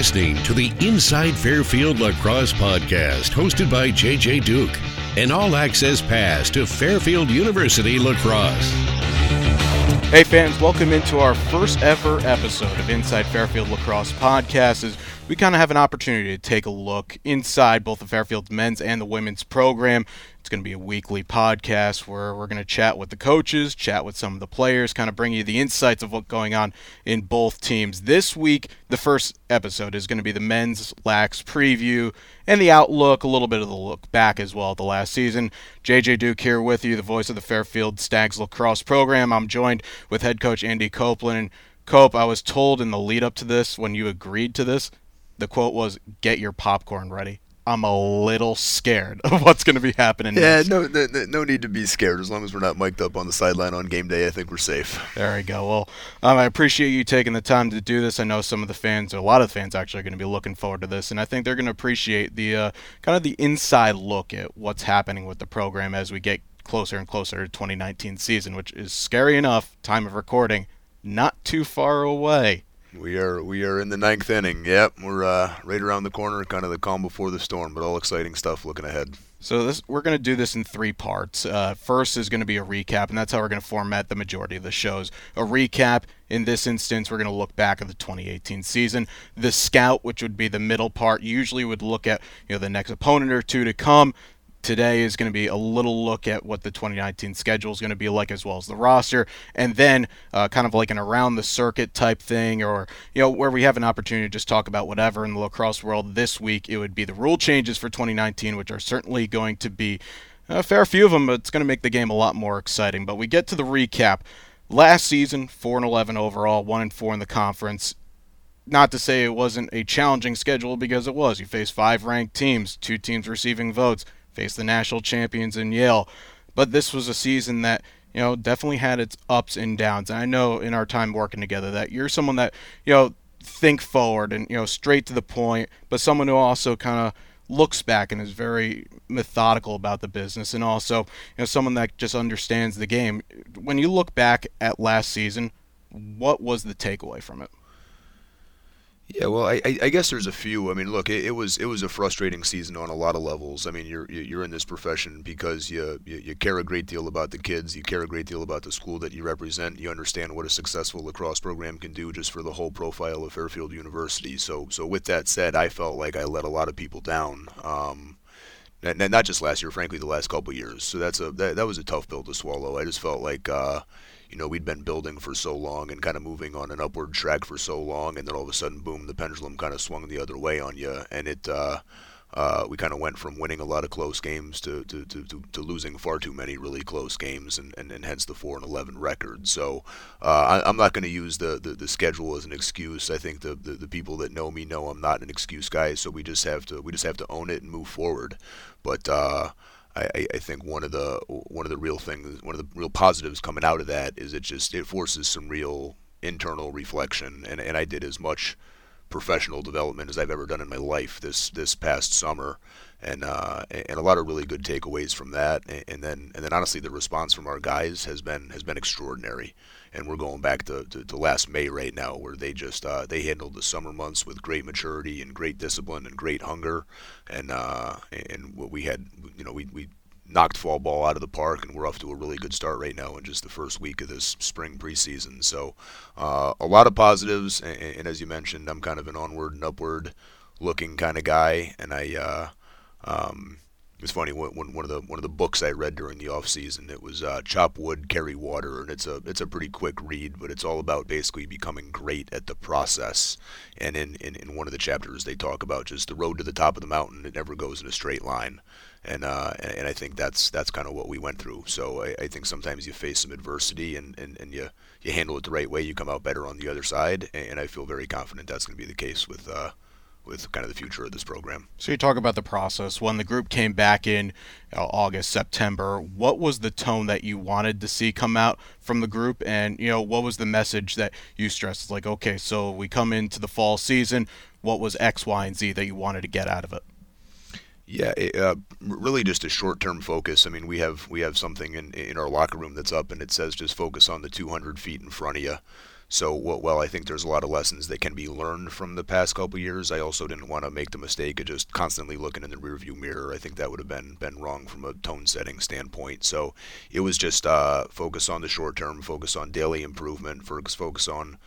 listening to the Inside Fairfield Lacrosse podcast hosted by JJ Duke, an all access pass to Fairfield University Lacrosse. Hey fans, welcome into our first ever episode of Inside Fairfield Lacrosse podcast. As we kind of have an opportunity to take a look inside both the Fairfield men's and the women's program. It's going to be a weekly podcast where we're going to chat with the coaches, chat with some of the players, kind of bring you the insights of what's going on in both teams. This week, the first episode is going to be the men's lax preview and the outlook, a little bit of the look back as well at the last season. JJ Duke here with you, the voice of the Fairfield Stags lacrosse program. I'm joined with head coach Andy Copeland. And Cope, I was told in the lead up to this, when you agreed to this, the quote was, "Get your popcorn ready." I'm a little scared of what's going to be happening. Yeah, next. no, no, no need to be scared. As long as we're not mic'd up on the sideline on game day, I think we're safe. There we go. Well, um, I appreciate you taking the time to do this. I know some of the fans, a lot of the fans, actually are going to be looking forward to this, and I think they're going to appreciate the uh, kind of the inside look at what's happening with the program as we get closer and closer to 2019 season, which is scary enough. Time of recording, not too far away. We are we are in the ninth inning. Yep, we're uh, right around the corner, kind of the calm before the storm, but all exciting stuff looking ahead. So this we're going to do this in three parts. Uh, first is going to be a recap, and that's how we're going to format the majority of the shows. A recap. In this instance, we're going to look back at the 2018 season. The scout, which would be the middle part, usually would look at you know the next opponent or two to come today is going to be a little look at what the 2019 schedule is going to be like as well as the roster and then uh, kind of like an around the circuit type thing or you know where we have an opportunity to just talk about whatever in the lacrosse world this week. It would be the rule changes for 2019 which are certainly going to be a fair few of them but it's going to make the game a lot more exciting. But we get to the recap. Last season 4 and 11 overall 1 and 4 in the conference. Not to say it wasn't a challenging schedule because it was. You faced five ranked teams two teams receiving votes the national champions in Yale. But this was a season that, you know, definitely had its ups and downs. And I know in our time working together that you're someone that, you know, think forward and, you know, straight to the point, but someone who also kind of looks back and is very methodical about the business and also, you know, someone that just understands the game. When you look back at last season, what was the takeaway from it? Yeah, well, I, I guess there's a few. I mean, look, it, it, was it was a frustrating season on a lot of levels. I mean, you're you're in this profession because you, you, you care a great deal about the kids, you care a great deal about the school that you represent. You understand what a successful lacrosse program can do just for the whole profile of Fairfield University. So so with that said, I felt like I let a lot of people down. Um, and, not just last year, frankly, the last couple years. So that's a that, that was a tough pill to swallow. I just felt like. Uh, you know, we'd been building for so long and kind of moving on an upward track for so long, and then all of a sudden, boom, the pendulum kind of swung the other way on you, and it. Uh, uh, we kind of went from winning a lot of close games to, to, to, to, to losing far too many really close games, and, and, and hence the 4 and 11 record. So uh, I, am not going to use the, the, the, schedule as an excuse. I think the, the, the people that know me know I'm not an excuse guy, so we just have to we just have to own it and move forward. But uh, I, I think one of the one of the real things, one of the real positives coming out of that is it just it forces some real internal reflection, and, and I did as much professional development as I've ever done in my life this this past summer, and uh, and a lot of really good takeaways from that, and then and then honestly the response from our guys has been has been extraordinary and we're going back to, to, to last May right now, where they just uh, they handled the summer months with great maturity and great discipline and great hunger, and uh, and what we had, you know, we we knocked fall ball out of the park, and we're off to a really good start right now in just the first week of this spring preseason. So uh, a lot of positives, and, and, as you mentioned, I'm kind of an onward and upward looking kind of guy, and I. Uh, um, it's funny when, one of the one of the books I read during the off season it was uh, Chop Wood, Carry Water, and it's a it's a pretty quick read, but it's all about basically becoming great at the process. And in, in, in one of the chapters they talk about just the road to the top of the mountain. It never goes in a straight line, and uh, and I think that's that's kind of what we went through. So I, I think sometimes you face some adversity and, and, and you you handle it the right way, you come out better on the other side, and I feel very confident that's going to be the case with. Uh, with kind of the future of this program. So you talk about the process when the group came back in you know, August, September. What was the tone that you wanted to see come out from the group, and you know what was the message that you stressed? Like, okay, so we come into the fall season. What was X, Y, and Z that you wanted to get out of it? Yeah, it, uh, really just a short-term focus. I mean, we have we have something in in our locker room that's up, and it says just focus on the 200 feet in front of you So while I think there's a lot of lessons that can be learned from the past couple years, I also didn't want to make the mistake of just constantly looking in the rearview mirror. I think that would have been been wrong from a tone setting standpoint. So it was just uh, focus on the short term, focus on daily improvement, focus on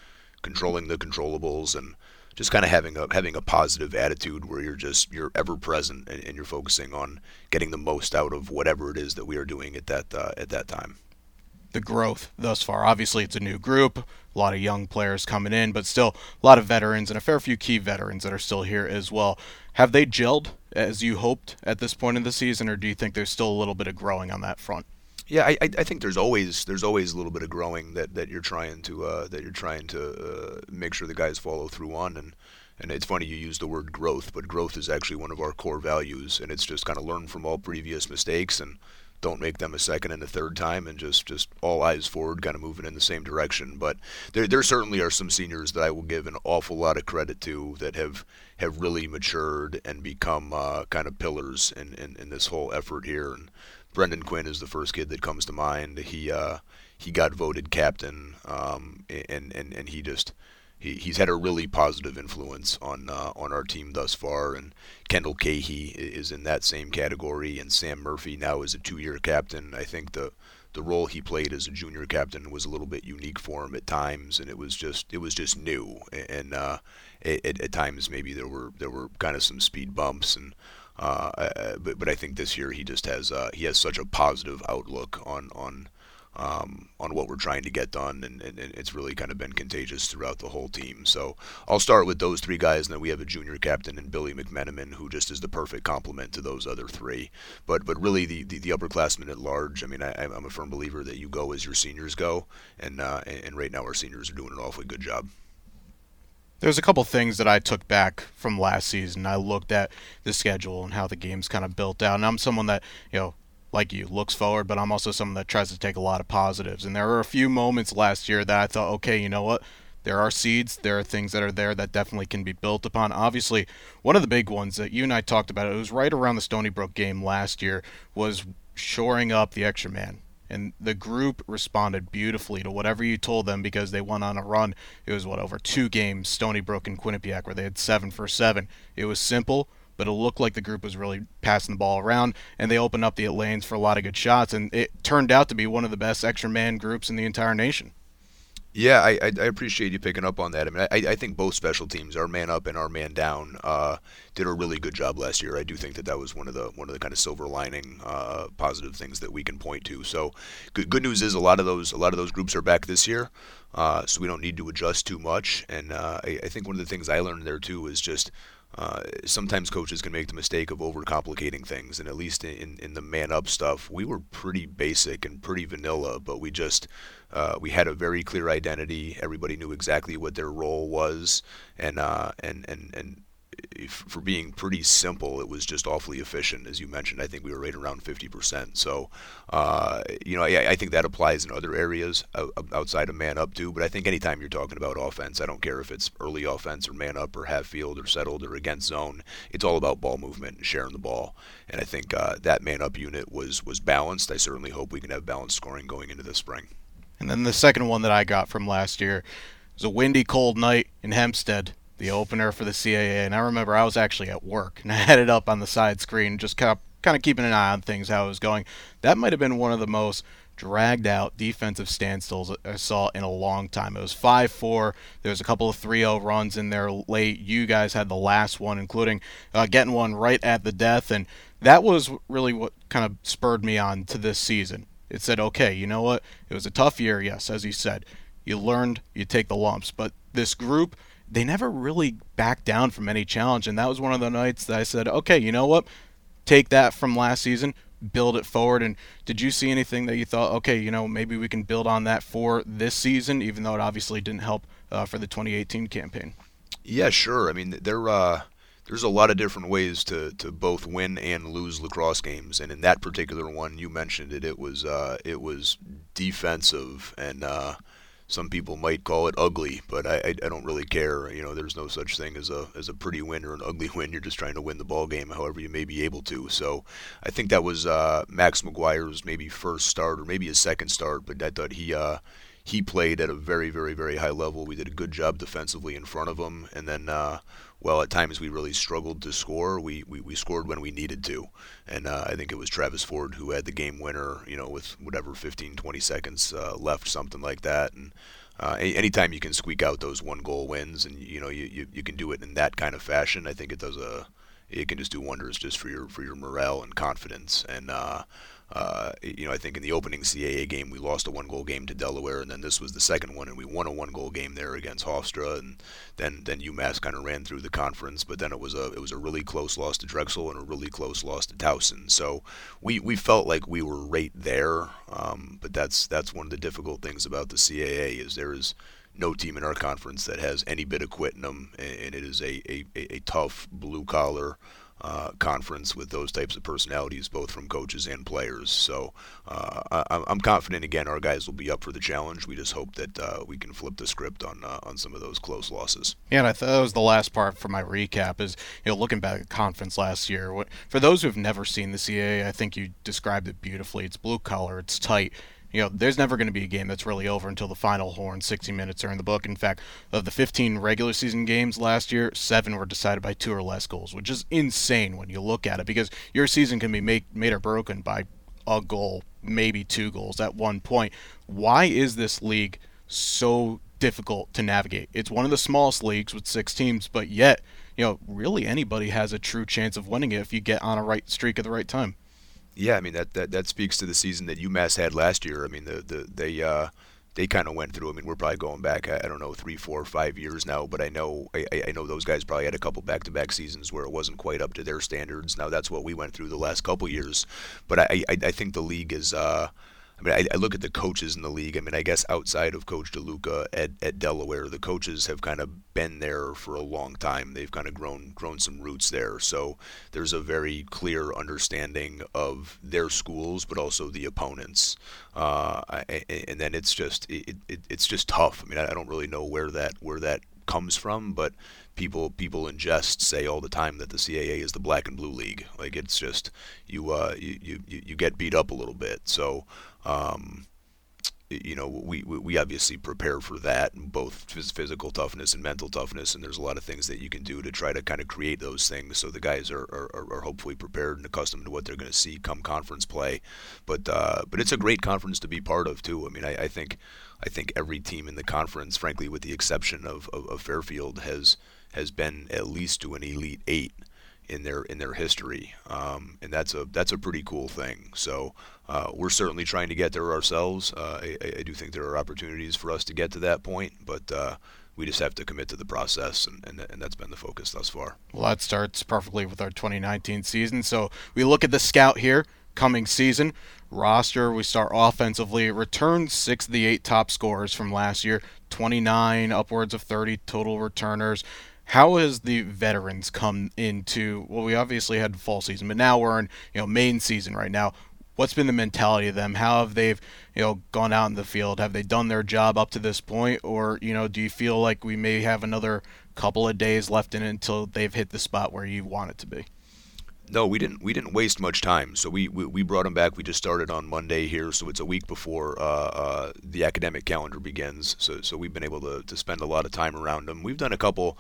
controlling the controllables, and just kind of having a having a positive attitude where you're just you're ever present and, and, you're focusing on getting the most out of whatever it is that we are doing at that uh, at that time the growth thus far. Obviously, it's a new group, a lot of young players coming in, but still a lot of veterans and a fair few key veterans that are still here as well. Have they gelled as you hoped at this point in the season, or do you think there's still a little bit of growing on that front? Yeah, I, I think there's always there's always a little bit of growing that, that you're trying to uh, that you're trying to uh, make sure the guys follow through on and and it's funny you use the word growth, but growth is actually one of our core values, and it's just kind of learn from all previous mistakes and don't make them a second and a third time and just just all eyes forward kind of moving in the same direction. But there there certainly are some seniors that I will give an awful lot of credit to that have have really matured and become uh, kind of pillars in, in, in this whole effort here. And Brendan Quinn is the first kid that comes to mind. He uh, he got voted captain um, and, and and he just he, he's had a really positive influence on uh, on our team thus far. And Kendall Cahey is in that same category, and Sam Murphy now is a two-year captain. I think the the role he played as a junior captain was a little bit unique for him at times, and it was just it was just new. And uh, at, at times maybe there were there were kind of some speed bumps and. Uh, but but I think this year he just has uh, he has such a positive outlook on on um, on what we're trying to get done, and, and, it's really kind of been contagious throughout the whole team. So I'll start with those three guys, and then we have a junior captain and Billy McMenamin, who just is the perfect complement to those other three. But but really, the, the, the upperclassmen at large, I mean, I, am a firm believer that you go as your seniors go, and uh, and right now our seniors are doing an awfully good job. There's a couple things that I took back from last season. I looked at the schedule and how the game's kind of built out, and I'm someone that you know like you, looks forward, but I'm also someone that tries to take a lot of positives. And there were a few moments last year that I thought, okay, you know what? There are seeds, there are things that are there that definitely can be built upon. Obviously, one of the big ones that you and I talked about, it was right around the Stony Brook game last year, was shoring up the extra man. And the group responded beautifully to whatever you told them because they went on a run. It was what over two games, Stony Brook and Quinnipiac, where they had seven for seven. It was simple but it looked like the group was really passing the ball around, and they opened up the lanes for a lot of good shots, and it turned out to be one of the best extra man groups in the entire nation. Yeah, I, I, appreciate you picking up on that. I mean, I, I think both special teams, our man up and our man down, uh, did a really good job last year. I do think that that was one of the one of the kind of silver lining, uh, positive things that we can point to. So, good, good news is a lot of those a lot of those groups are back this year, uh, so we don't need to adjust too much. And uh, I, I think one of the things I learned there too is just uh, sometimes coaches can make the mistake of overcomplicating things, and at least in, in the man up stuff, we were pretty basic and pretty vanilla, but we just uh, we had a very clear identity. Everybody knew exactly what their role was, and uh, and and and for being pretty simple, it was just awfully efficient. As you mentioned, I think we were right around 50%. So, uh, you know, I, I, think that applies in other areas outside of man up too. But I think anytime you're talking about offense, I don't care if it's early offense or man up or half field or settled or against zone. It's all about ball movement and sharing the ball. And I think uh, that man up unit was was balanced. I certainly hope we can have balanced scoring going into the spring. And then the second one that I got from last year was a windy, cold night in Hempstead the opener for the CAA, and I remember I was actually at work and I had it up on the side screen, just kind of, kind of keeping an eye on things, how it was going. That might have been one of the most dragged out defensive standstills I saw in a long time. It was 5 4. There was a couple of 3 0 runs in there late. You guys had the last one, including uh, getting one right at the death. And that was really what kind of spurred me on to this season. It said, okay, you know what? It was a tough year, yes, as you said. You learned, you take the lumps. But this group, they never really backed down from any challenge. And that was one of the nights that I said, okay, you know what? Take that from last season, build it forward. And did you see anything that you thought, okay, you know, maybe we can build on that for this season, even though it obviously didn't help uh, for the 2018 campaign? Yeah, sure. I mean, there uh, there's a lot of different ways to, to both win and lose lacrosse games, and in that particular one, you mentioned it. It was uh, it was defensive and uh, some people might call it ugly, but I, I, I, don't really care. You know, there's no such thing as a as a pretty win or an ugly win. You're just trying to win the ball game, however you may be able to. So, I think that was uh, Max McGuire's maybe first start or maybe his second start, but I thought he uh, he played at a very, very, very high level. We did a good job defensively in front of him, and then uh, well, at times we really struggled to score. We, we, we scored when we needed to. And uh, I think it was Travis Ford who had the game winner, you know, with whatever 15, 20 seconds uh, left, something like that. And uh, anytime you can squeak out those one goal wins and, you know, you, you, you can do it in that kind of fashion, I think it does a, it can just do wonders just for your, for your morale and confidence. And, uh, uh, you know, I think in the opening CAA game we lost a one-goal game to Delaware, and then this was the second one, and we won a one-goal game there against Hofstra, and then then UMass kind of ran through the conference, but then it was a it was a really close loss to Drexel and a really close loss to Towson. So we, we felt like we were right there, um, but that's that's one of the difficult things about the CAA is there is no team in our conference that has any bit of quit in them, and it is a, a, a tough blue collar uh, conference with those types of personalities, both from coaches and players. So uh, I, am confident again our guys will be up for the challenge. We just hope that uh, we can flip the script on uh, on some of those close losses. Yeah, and I thought that was the last part for my recap. Is you know looking back at conference last year. What, for those who have never seen the CAA, I think you described it beautifully. It's blue collar. It's tight you know, there's never going to be a game that's really over until the final horn. 60 minutes are in the book. In fact, of the 15 regular season games last year, seven were decided by two or less goals, which is insane when you look at it because your season can be made, made or broken by a goal, maybe two goals at one point. Why is this league so difficult to navigate? It's one of the smallest leagues with six teams, but yet, you know, really anybody has a true chance of winning it if you get on a right streak at the right time. Yeah, I mean that, that that speaks to the season that UMass had last year. I mean the the they uh, they kind of went through. I mean we're probably going back I, I, don't know three, four, five years now, but I know I, I know those guys probably had a couple back-to-back seasons where it wasn't quite up to their standards. Now that's what we went through the last couple years, but I I, I think the league is. Uh, I mean, I, I, look at the coaches in the league. I mean, I guess outside of Coach DeLuca at, at Delaware, the coaches have kind of been there for a long time. They've kind of grown grown some roots there. So there's a very clear understanding of their schools, but also the opponents. Uh, and then it's just it, it, it's just tough. I mean, I don't really know where that where that comes from, but people people in jest say all the time that the CAA is the black and blue league. Like it's just you uh, you, you you get beat up a little bit. So um, you know, we, we obviously prepare for that, both physical toughness and mental toughness, and there's a lot of things that you can do to try to kind of create those things so the guys are, are, are hopefully prepared and accustomed to what they're going to see come conference play. But uh, but it's a great conference to be part of too. I mean, I, I think I think every team in the conference, frankly, with the exception of, of, of Fairfield, has has been at least to an elite eight in their in their history, um, and that's a that's a pretty cool thing. So uh, we're certainly trying to get there ourselves. Uh, I, I, do think there are opportunities for us to get to that point, but uh, we just have to commit to the process, and, and, and, that's been the focus thus far. Well, that starts perfectly with our 2019 season. So we look at the scout here coming season roster. We start offensively. Return six of the eight top scorers from last year, 29, upwards of 30 total returners. How has the veterans come into? Well, we obviously had fall season, but now we're in you know main season right now what's been the mentality of them? How have they, you know, gone out in the field? Have they done their job up to this point, or you know, do you feel like we may have another couple of days left in it until they've hit the spot where you want it to be? No, we didn't. We didn't waste much time. So we, we, we brought them back. We just started on Monday here, so it's a week before uh, uh, the academic calendar begins. So so we've been able to, to spend a lot of time around them. We've done a couple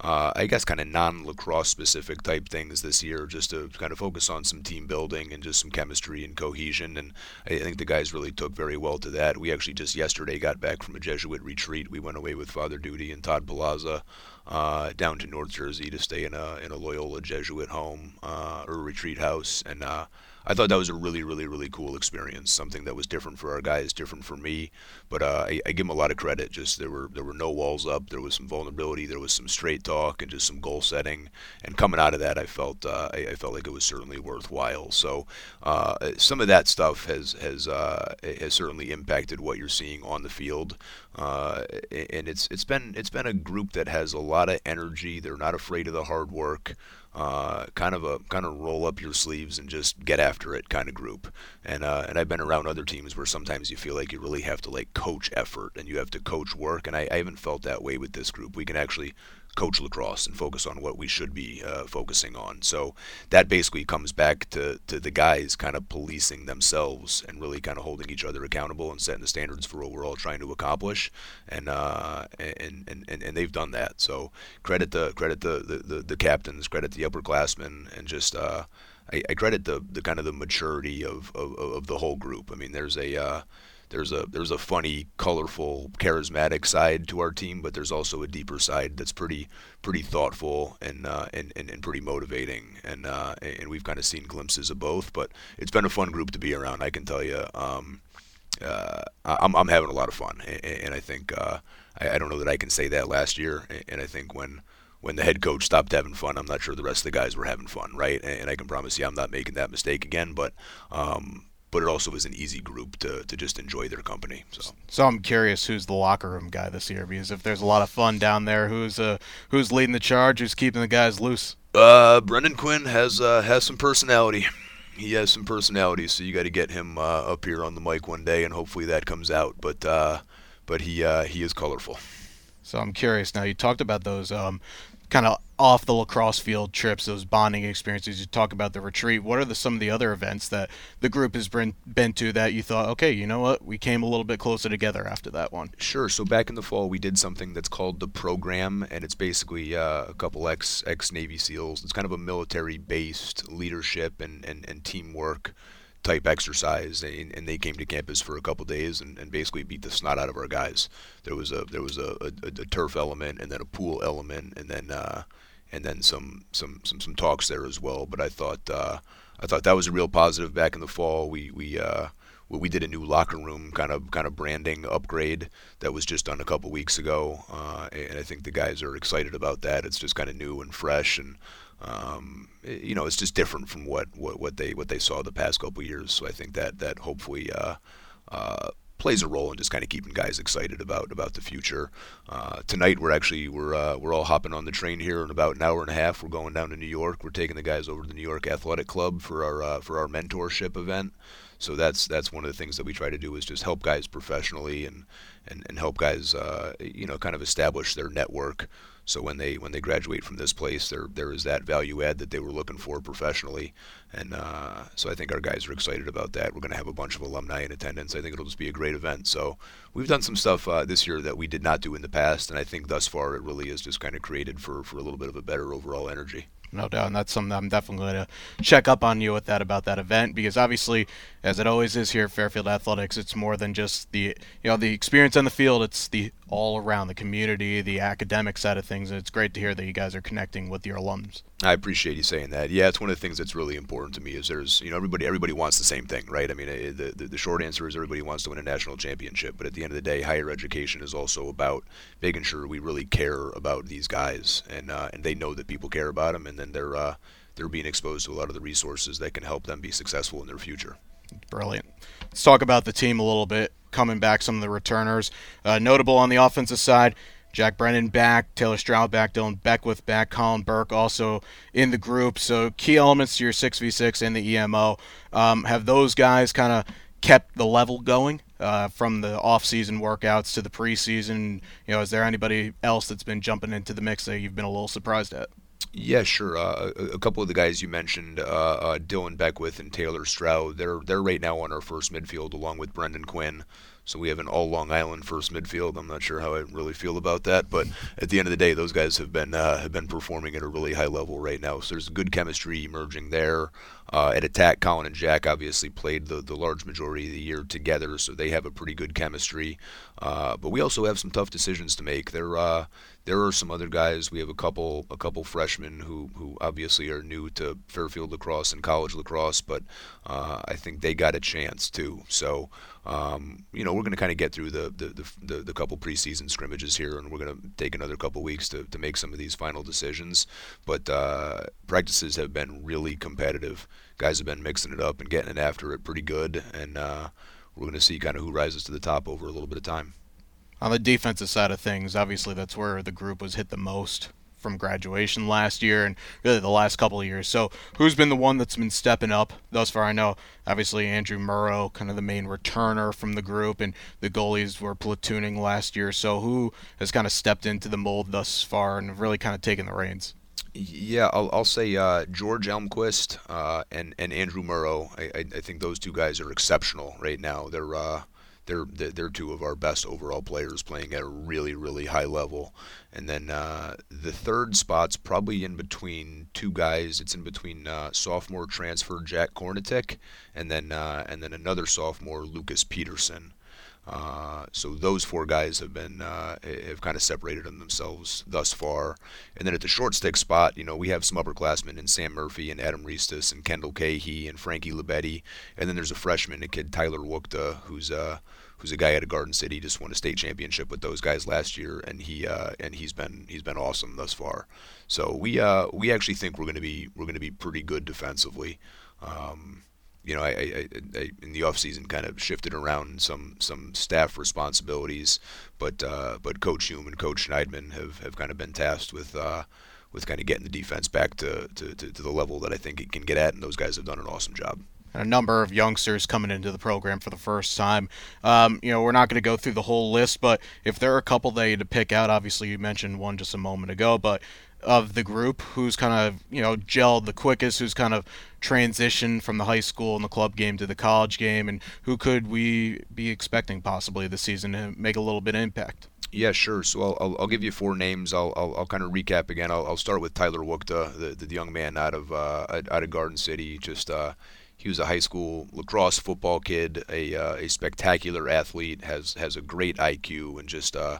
uh, I guess kind of non-lacrosse specific type things this year, just to kind of focus on some team building and just some chemistry and cohesion. And I think the guys really took very well to that. We actually just yesterday got back from a Jesuit retreat. We went away with Father Duty and Todd Palazza uh, down to North Jersey to stay in a in a Loyola Jesuit home uh, or retreat house, and uh, I thought that was a really, really, really cool experience. Something that was different for our guys, different for me. But uh, I, I, give them a lot of credit. Just there were there were no walls up. There was some vulnerability. There was some straight talk and just some goal setting. And coming out of that, I felt uh, I, I, felt like it was certainly worthwhile. So uh, some of that stuff has has uh, has certainly impacted what you're seeing on the field. Uh, and it's it's been it's been a group that has a lot of energy. They're not afraid of the hard work uh, kind of a kind of roll up your sleeves and just get after it kind of group. And uh, and I've been around other teams where sometimes you feel like you really have to like coach effort and you have to coach work. And I, I haven't felt that way with this group. We can actually coach lacrosse and focus on what we should be uh, focusing on. So that basically comes back to, to the guys kind of policing themselves and really kind of holding each other accountable and setting the standards for what we're all trying to accomplish. And uh, and, and, and, and they've done that. So credit the credit the, the, the, captains, credit the upperclassmen, and just uh, I, I, credit the, the kind of the maturity of, of, of the whole group. I mean, there's a uh, there's a there's a funny, colorful, charismatic side to our team, but there's also a deeper side that's pretty pretty thoughtful and uh, and, and, and pretty motivating, and uh, and we've kind of seen glimpses of both. But it's been a fun group to be around. I can tell you, um, uh, I'm I'm having a lot of fun, and, and I think uh, I, I don't know that I can say that last year, and I think when when the head coach stopped having fun, I'm not sure the rest of the guys were having fun, right? And I can promise you, I'm not making that mistake again. But um, but it also was an easy group to, to just enjoy their company. So. so I'm curious who's the locker room guy this year because if there's a lot of fun down there, who's uh, who's leading the charge, who's keeping the guys loose? Uh, Brendan Quinn has uh, has some personality. He has some personality, so you got to get him uh, up here on the mic one day, and hopefully that comes out. But uh, but he uh, he is colorful. So I'm curious. Now you talked about those um, kind of off the lacrosse field trips, those bonding experiences. You talk about the retreat. What are the, some of the other events that the group has been, been to that you thought, okay, you know what, we came a little bit closer together after that one? Sure. So back in the fall, we did something that's called the program, and it's basically uh, a couple ex ex Navy SEALs. It's kind of a military based leadership and, and, and teamwork type exercise, and, and, they came to campus for a couple days and, and, basically beat the snot out of our guys. There was a there was a, a, a turf element, and then a pool element, and then uh, and then some some some some talks there as well. But I thought uh, I thought that was a real positive. Back in the fall, we we uh, we did a new locker room kind of kind of branding upgrade that was just done a couple weeks ago, uh, and I think the guys are excited about that. It's just kind of new and fresh, and um, you know, it's just different from what, what, what they what they saw the past couple years. So I think that that hopefully uh, uh, plays a role in just kind of keeping guys excited about about the future. Uh, tonight we're actually we're uh, we're all hopping on the train here in about an hour and a half. We're going down to New York. We're taking the guys over to the New York Athletic Club for our uh, for our mentorship event. So that's that's one of the things that we try to do is just help guys professionally and and, and help guys uh, you know kind of establish their network. So when they when they graduate from this place, there there is that value add that they were looking for professionally, and uh, so I think our guys are excited about that. We're going to have a bunch of alumni in attendance. I think it'll just be a great event. So we've done some stuff uh, this year that we did not do in the past, and I think thus far it really is just kind of created for for a little bit of a better overall energy no doubt, and that's something I'm definitely going to check up on you with that about that event because obviously, as it always is here at Fairfield Athletics, it's more than just the you know the experience on the field. It's the all around the community, the academic side of things, and it's great to hear that you guys are connecting with your alums. I appreciate you saying that. Yeah, it's one of the things that's really important to me. Is there's you know everybody everybody wants the same thing, right? I mean, eh, the, the the short answer is everybody wants to win a national championship, but at the end of the day, higher education is also about making sure we really care about these guys, and uh, and they know that people care about them, and then they're uh, they're being exposed to a lot of the resources that can help them be successful in their future. Brilliant. Let's talk about the team a little bit. Coming back, some of the returners. Uh, notable on the offensive side, Jack Brennan back, Taylor Stroud back, Dylan Beckwith back, Colin Burke also in the group. So key elements to your 6v6 and the EMO. Um, have those guys kind of kept the level going uh, from the off-season workouts to the preseason? You know, is there anybody else that's been jumping into the mix that you've been a little surprised at? Yeah, sure. Uh, a, couple of the guys you mentioned, uh, uh, Dylan Beckwith and Taylor Stroud, they're they're right now on our first midfield along with Brendan Quinn. So we have an all Long Island first midfield. I'm not sure how I really feel about that, but at the end of the day, those guys have been uh, have been performing at a really high level right now. So there's good chemistry emerging there. Uh, at attack, Colin and Jack obviously played the, the large majority of the year together, so they have a pretty good chemistry. Uh, but we also have some tough decisions to make. There uh, there are some other guys. We have a couple a couple freshmen who who obviously are new to Fairfield lacrosse and college lacrosse, but uh, I think they got a chance too. So um, you know, we're going to kind of get through the the, the, the, couple preseason scrimmages here, and we're going to take another couple weeks to, to make some of these final decisions. But uh, practices have been really competitive. Guys have been mixing it up and getting it after it pretty good, and uh, we're going to see kind of who rises to the top over a little bit of time. On the defensive side of things, obviously that's where the group was hit the most from graduation last year and really the last couple of years. So, who's been the one that's been stepping up thus far? I know obviously Andrew Murrow, kind of the main returner from the group, and the goalies were platooning last year. So, who has kind of stepped into the mold thus far and really kind of taken the reins? Yeah, I'll, I'll say uh, George Elmquist uh, and and Andrew Murrow. I, I, I think those two guys are exceptional right now. They're uh, they're they're two of our best overall players playing at a really really high level. And then uh, the third spot's probably in between two guys. It's in between uh, sophomore transfer Jack Kornitik and then uh, and then another sophomore Lucas Peterson. Uh, so those four guys have been uh, have kind of separated on themselves thus far. And then at the short stick spot, you know, we have some upperclassmen in Sam Murphy and Adam Ristas and Kendall Cahey and Frankie Lebetti. And then there's a freshman, a kid Tyler Wukta, who's uh, who's a guy out of Garden City, just won a state championship with those guys last year, and he uh, and he's been he's been awesome thus far. So we uh, we actually think we're going to be we're going to be pretty good defensively. Um, you know, I, I, I, in the off season kind of shifted around some some staff responsibilities, but uh, but Coach Hume and Coach Schneidman have, have kind of been tasked with uh, with kind of getting the defense back to, to, to, to the level that I think it can get at, and those guys have done an awesome job And a number of youngsters coming into the program for the first time. Um, you know, we're not going to go through the whole list, but if there are a couple that you to pick out, obviously you mentioned one just a moment ago, but of the group who's kind of you know gelled the quickest, who's kind of transitioned from the high school and the club game to the college game, and who could we be expecting possibly this season to make a little bit of impact? Yeah, sure. So I'll, I'll, I'll, give you four names. I'll, I'll, I'll kind of recap again. I'll, I'll start with Tyler Wukta, the, the young man out of uh, out of Garden City. Just uh, he was a high school lacrosse football kid, a, uh, a spectacular athlete, has has a great IQ and just uh,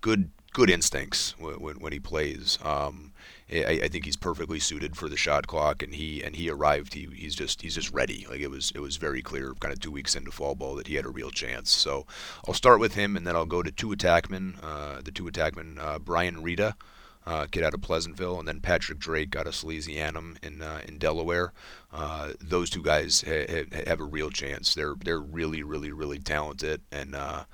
good good instincts when, when he plays. Um, I, I, think he's perfectly suited for the shot clock, and he and he arrived. He, he's just he's just ready. Like it was it was very clear, kind of two weeks into fall ball, that he had a real chance. So I'll start with him, and then I'll go to two attackmen. Uh, the two attackmen, uh, Brian Rita. Uh, kid out of Pleasantville, and then Patrick Drake out of Salesianum in uh, in Delaware. Uh, those two guys ha- ha- have a real chance. They're they're really really really talented, and uh,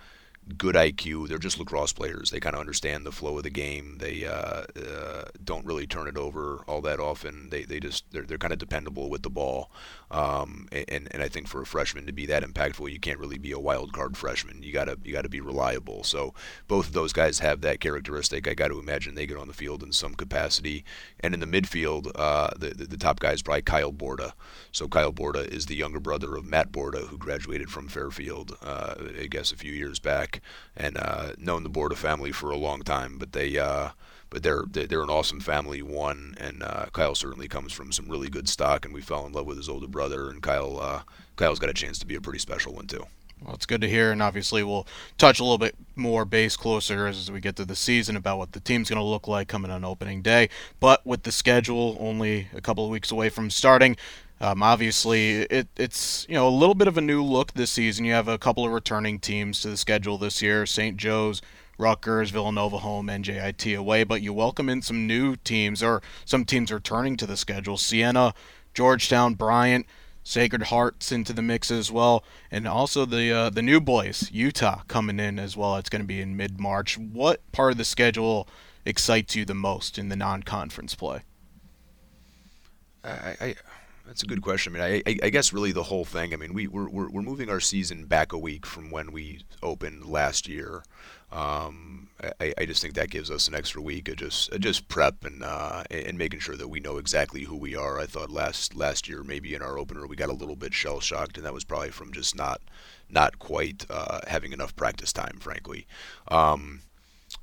good IQ. They're just lacrosse players. They kind of understand the flow of the game. They uh, uh, don't really turn it over all that often. They, they just they're, they're kind of dependable with the ball. Um, and and I think for a freshman to be that impactful, you can't really be a wild card freshman. You gotta you gotta be reliable. So both of those guys have that characteristic. I got to imagine they get on the field in some capacity. And in the midfield, uh, the, the, the top guy is probably Kyle Borda. So Kyle Borda is the younger brother of Matt Borda, who graduated from Fairfield, uh, I guess a few years back, and uh, known the Borda family for a long time. But they uh, but they're they're an awesome family. One and uh, Kyle certainly comes from some really good stock, and we fell in love with his older brother. And Kyle uh, Kyle's got a chance to be a pretty special one too. Well, it's good to hear, and obviously we'll touch a little bit more base closer as we get to the season about what the team's going to look like coming on opening day. But with the schedule only a couple of weeks away from starting, um, obviously it, it's you know a little bit of a new look this season. You have a couple of returning teams to the schedule this year: St. Joe's, Rutgers, Villanova home, NJIT away, but you welcome in some new teams or some teams returning to the schedule. Siena, Georgetown, Bryant, Sacred Hearts into the mix as well, and also the uh, the new boys, Utah coming in as well. It's going to be in mid March. What part of the schedule excites you the most in the non-conference play? I, I that's a good question. I mean, I, I, guess really the whole thing. I mean, we we're, we're, we're moving our season back a week from when we opened last year. Um, I, I just think that gives us an extra week of just just prep and uh, and making sure that we know exactly who we are. I thought last last year maybe in our opener we got a little bit shell shocked, and that was probably from just not not quite uh, having enough practice time, frankly. Um,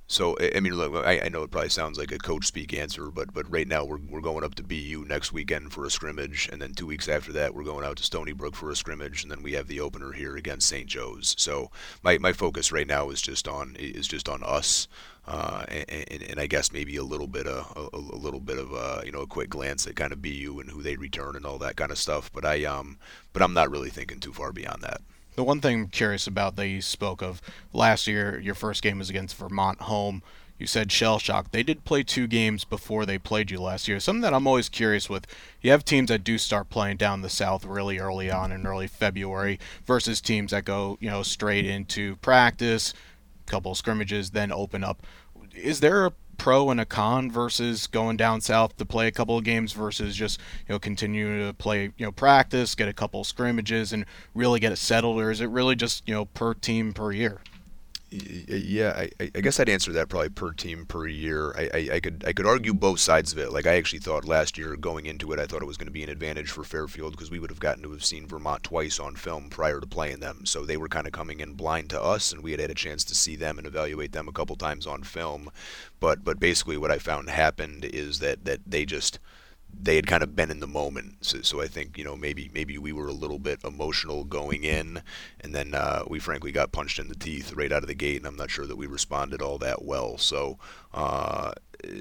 so I mean, look, I, I know it probably sounds like a coach speak answer, but but right now we're, we're going up to BU next weekend for a scrimmage, and then two weeks after that we're going out to Stony Brook for a scrimmage, and then we have the opener here against St. Joe's. So my, my focus right now is just on is just on us, uh, and, and, I guess maybe a little bit of a, a little bit of a, you know a quick glance at kind of BU and who they return and all that kind of stuff. But I um but I'm not really thinking too far beyond that. The one thing I'm curious about that you spoke of last year, your first game was against Vermont home. You said shell shock. They did play two games before they played you last year. Something that I'm always curious with. You have teams that do start playing down the south really early on in early February versus teams that go, you know, straight into practice, couple scrimmages, then open up. Is there a pro and a con versus going down south to play a couple of games versus just you know continue to play you know practice, get a couple scrimmages, and really get it settled, or is it really just you know per team per year? Yeah, I, I guess I'd answer that probably per team per year. I, I, I, could I could argue both sides of it. Like I actually thought last year going into it, I thought it was going to be an advantage for Fairfield because we would have gotten to have seen Vermont twice on film prior to playing them. So they were kind of coming in blind to us, and we had had a chance to see them and evaluate them a couple times on film. But but basically, what I found happened is that that they just they had kind of been in the moment. So, so I think you know maybe maybe we were a little bit emotional going in, and then uh, we frankly got punched in the teeth right out of the gate, and I'm not sure that we responded all that well. So. Uh,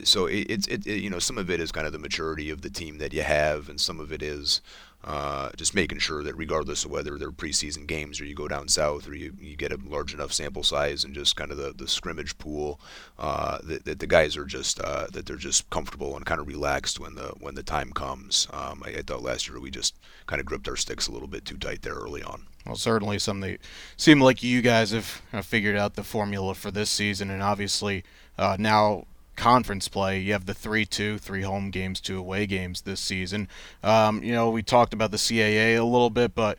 so it's it, it, you know some of it is kind of the maturity of the team that you have, and some of it is uh, just making sure that regardless of whether they're preseason games or you go down south or you, you get a large enough sample size and just kind of the, the scrimmage pool, uh, that, that the guys are just uh, that they're just comfortable and kind of relaxed when the when the time comes. Um, I, I, thought last year we just kind of gripped our sticks a little bit too tight there early on. Well, certainly something that seemed like you guys have figured out the formula for this season, and obviously uh, now conference play. You have the three two, three home games, two away games this season. Um, you know, we talked about the CAA a little bit, but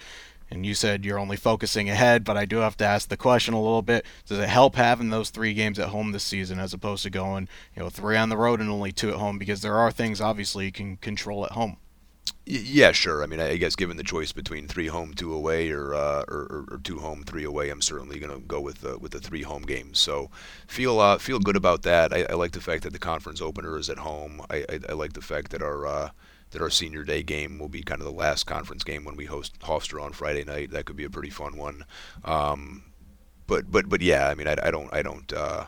and you said you're only focusing ahead, but I do have to ask the question a little bit. Does it help having those three games at home this season as opposed to going, you know, three on the road and only two at home? Because there are things obviously you can control at home. Yeah, sure. I mean, I guess given the choice between three home, two away, or uh, or, or, two home, three away, I'm certainly going to go with the with the three home games. So feel uh, feel good about that. I, I, like the fact that the conference opener is at home. I, I, I like the fact that our uh, that our senior day game will be kind of the last conference game when we host Hofstra on Friday night. That could be a pretty fun one. Um, but but but yeah, I mean, I, I don't I don't. Uh,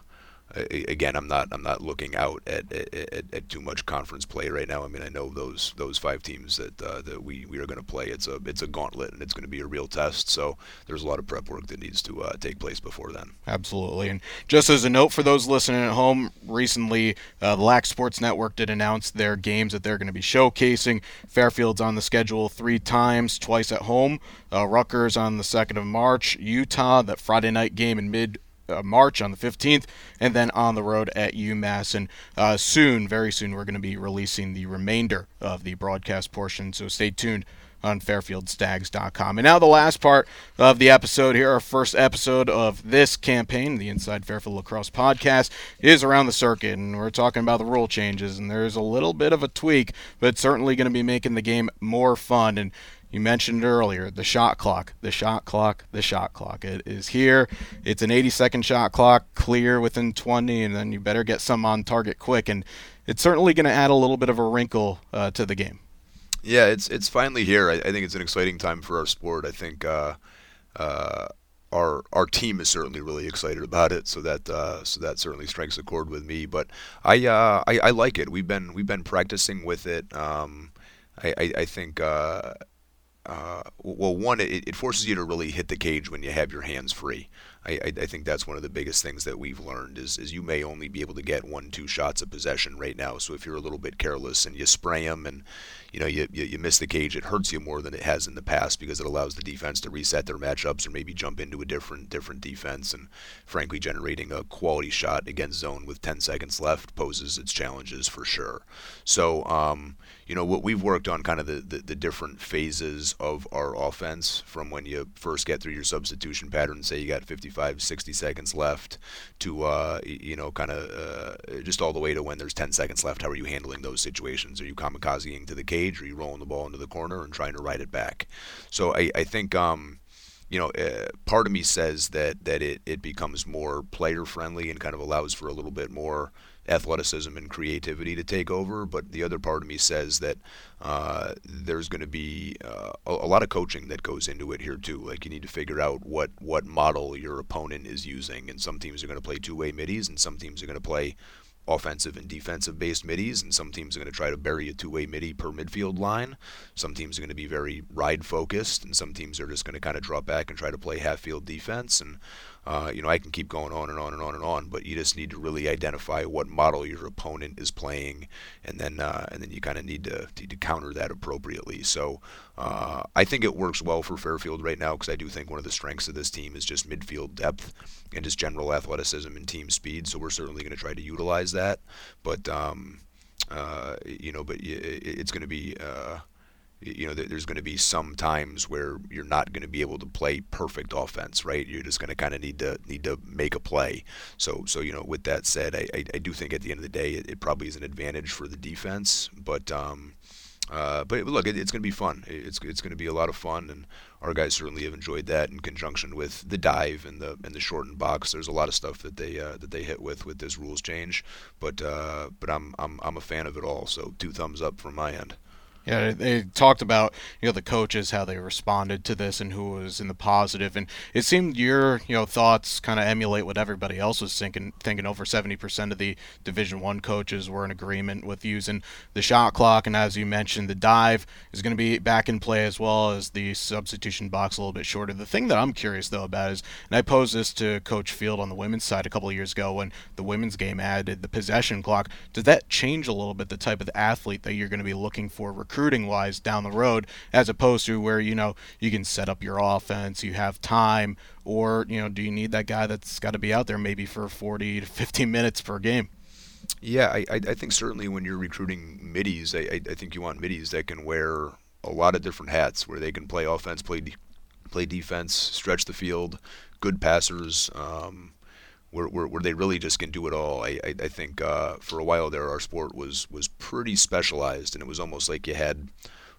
again, I'm not I'm not looking out at, at, at, too much conference play right now. I mean, I know those those five teams that uh, that we, we are going to play. It's a it's a gauntlet and it's going to be a real test. So there's a lot of prep work that needs to uh, take place before then. Absolutely. And just as a note for those listening at home, recently uh, the Lax Sports Network did announce their games that they're going to be showcasing. Fairfield's on the schedule three times, twice at home. Uh, Rutgers on the second of March. Utah that Friday night game in mid uh, March on the 15th, and then on the road at UMass. And uh, soon, very soon, we're going to be releasing the remainder of the broadcast portion. So stay tuned on fairfieldstags.com. And now the last part of the episode here, our first episode of this campaign, the Inside Fairfield Lacrosse podcast, is around the circuit, and we're talking about the rule changes. And there's a little bit of a tweak, but certainly going to be making the game more fun. And you mentioned earlier the shot clock, the shot clock, the shot clock. It is here. It's an 80 second shot clock, clear within 20, and then you better get some on target quick. And it's certainly going to add a little bit of a wrinkle uh, to the game. Yeah, it's it's finally here. I, I, think it's an exciting time for our sport. I think uh, uh, our our team is certainly really excited about it. So that uh, so that certainly strikes a chord with me. But I, uh, I, I like it. We've been we've been practicing with it. Um, I, I, I think uh, uh, well, one, it, it, forces you to really hit the cage when you have your hands free. I, I, I, think that's one of the biggest things that we've learned is, is you may only be able to get one, two shots of possession right now. So if you're a little bit careless and you spray them and you know you, you, you miss the cage, it hurts you more than it has in the past because it allows the defense to reset their matchups or maybe jump into a different different defense. And frankly, generating a quality shot against zone with 10 seconds left poses its challenges for sure. So um, you know what we've worked on kind of the, the, the, different phases of our offense from when you first get through your substitution pattern say you got 55 60 seconds left to uh, you know kind of uh, just all the way to when there's 10 seconds left how are you handling those situations? Are you kamikazing to the cage? Are you rolling the ball into the corner and trying to ride it back? So I, I think um, you know, uh, part of me says that that it, it becomes more player friendly and kind of allows for a little bit more athleticism and creativity to take over. But the other part of me says that uh, there's going to be uh, a, a, lot of coaching that goes into it here too. Like you need to figure out what what model your opponent is using, and some teams are going to play two-way middies, and some teams are going to play offensive and defensive based middies, and some teams are going to try to bury a two way middie per midfield line. Some teams are going to be very ride focused, and some teams are just going to kind of drop back and try to play half field defense. And Uh, you know, I can keep going on and on and on and on, but you just need to really identify what model your opponent is playing, and then uh, and then you kind of need to need to counter that appropriately. So uh, I think it works well for Fairfield right now because I do think one of the strengths of this team is just midfield depth and just general athleticism and team speed. So we're certainly going to try to utilize that, but um, uh, you know, but it's going to be uh, you know, there's going to be some times where you're not going to be able to play perfect offense, right? You're just going to kind of need to need to make a play. So, so you know, with that said, I, I, I do think at the end of the day, it, it, probably is an advantage for the defense. But, um, uh, but look, it, it's going to be fun. It's it's going to be a lot of fun, and our guys certainly have enjoyed that in conjunction with the dive and the and the shortened box. There's a lot of stuff that they uh, that they hit with with this rules change, but uh, but I'm I'm I'm a fan of it all. So two thumbs up from my end. Yeah, they talked about you know the coaches how they responded to this and who was in the positive, and it seemed your you know thoughts kind of emulate what everybody else was thinking. Thinking over 70% of the Division One coaches were in agreement with using the shot clock, and as you mentioned, the dive is going to be back in play as well as the substitution box a little bit shorter. The thing that I'm curious though about is, and I posed this to Coach Field on the women's side a couple of years ago when the women's game added the possession clock. Does that change a little bit the type of athlete that you're going to be looking for recruiting? Recruiting wise down the road, as opposed to where you know you can set up your offense, you have time, or you know, do you need that guy that's got to be out there maybe for 40 to 50 minutes per game? Yeah, I, I think certainly when you're recruiting middies, I, I think you want middies that can wear a lot of different hats, where they can play offense, play de- play defense, stretch the field, good passers. Um, where, where, they really just can do it all. I, I, I think uh, for a while there, our sport was was pretty specialized, and it was almost like you had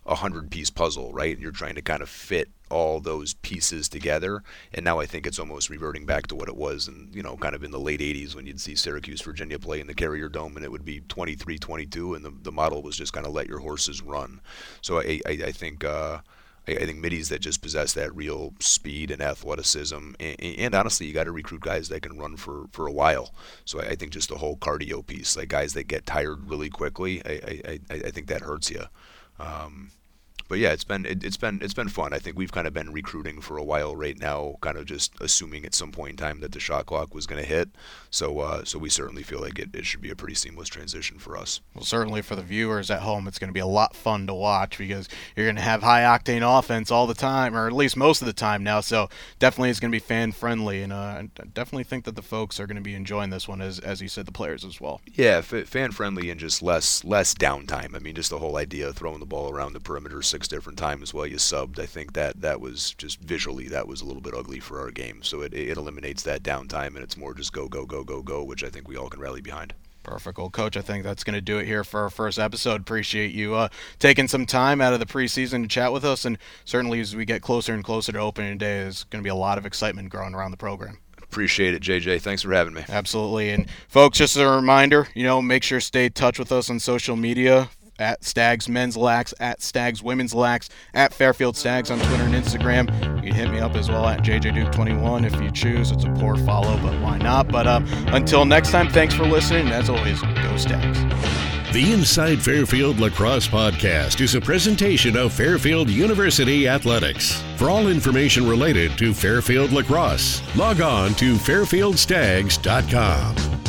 a hundred piece puzzle, right? And you're trying to kind of fit all those pieces together. And now I think it's almost reverting back to what it was, and you know, kind of in the late '80s when you'd see Syracuse, Virginia play in the Carrier Dome, and it would be 23-22, and the the model was just kind of let your horses run. So I I, I think. Uh, I, I think middies that just possess that real speed and athleticism, and, and honestly, you got to recruit guys that can run for, for a while. So I, I, think just the whole cardio piece, like guys that get tired really quickly, I, I, I think that hurts you. Um, but yeah, it's been it, has been it's been fun. I think we've kind of been recruiting for a while right now, kind of just assuming at some point in time that the shot clock was going to hit. So uh, so we certainly feel like it, it should be a pretty seamless transition for us. Well, certainly for the viewers at home, it's going to be a lot fun to watch because you're going to have high octane offense all the time, or at least most of the time now. So definitely it's going to be fan friendly, and uh, I definitely think that the folks are going to be enjoying this one as as you said, the players as well. Yeah, f- fan friendly and just less less downtime. I mean, just the whole idea of throwing the ball around the perimeter six different times while you subbed. I think that that was just visually that was a little bit ugly for our game. So it, it eliminates that downtime and it's more just go go go go go, which I think we all can rally behind. Perfect. Well, Coach, I think that's going to do it here for our first episode. Appreciate you uh, taking some time out of the preseason to chat with us. And certainly as we get closer and closer to opening day, there's going to be a lot of excitement growing around the program. Appreciate it, JJ. Thanks for having me. Absolutely. And folks, just a reminder, you know, make sure to stay in touch with us on social media at Stags Men's Lax, at Stags Women's Lax, at Fairfield Stags on Twitter and Instagram. You can hit me up as well at JJDuke21 if you choose. It's a poor follow, but why not? But uh, until next time, thanks for listening. As always, go Stags. The Inside Fairfield Lacrosse Podcast is a presentation of Fairfield University Athletics. For all information related to Fairfield Lacrosse, log on to fairfieldstags.com.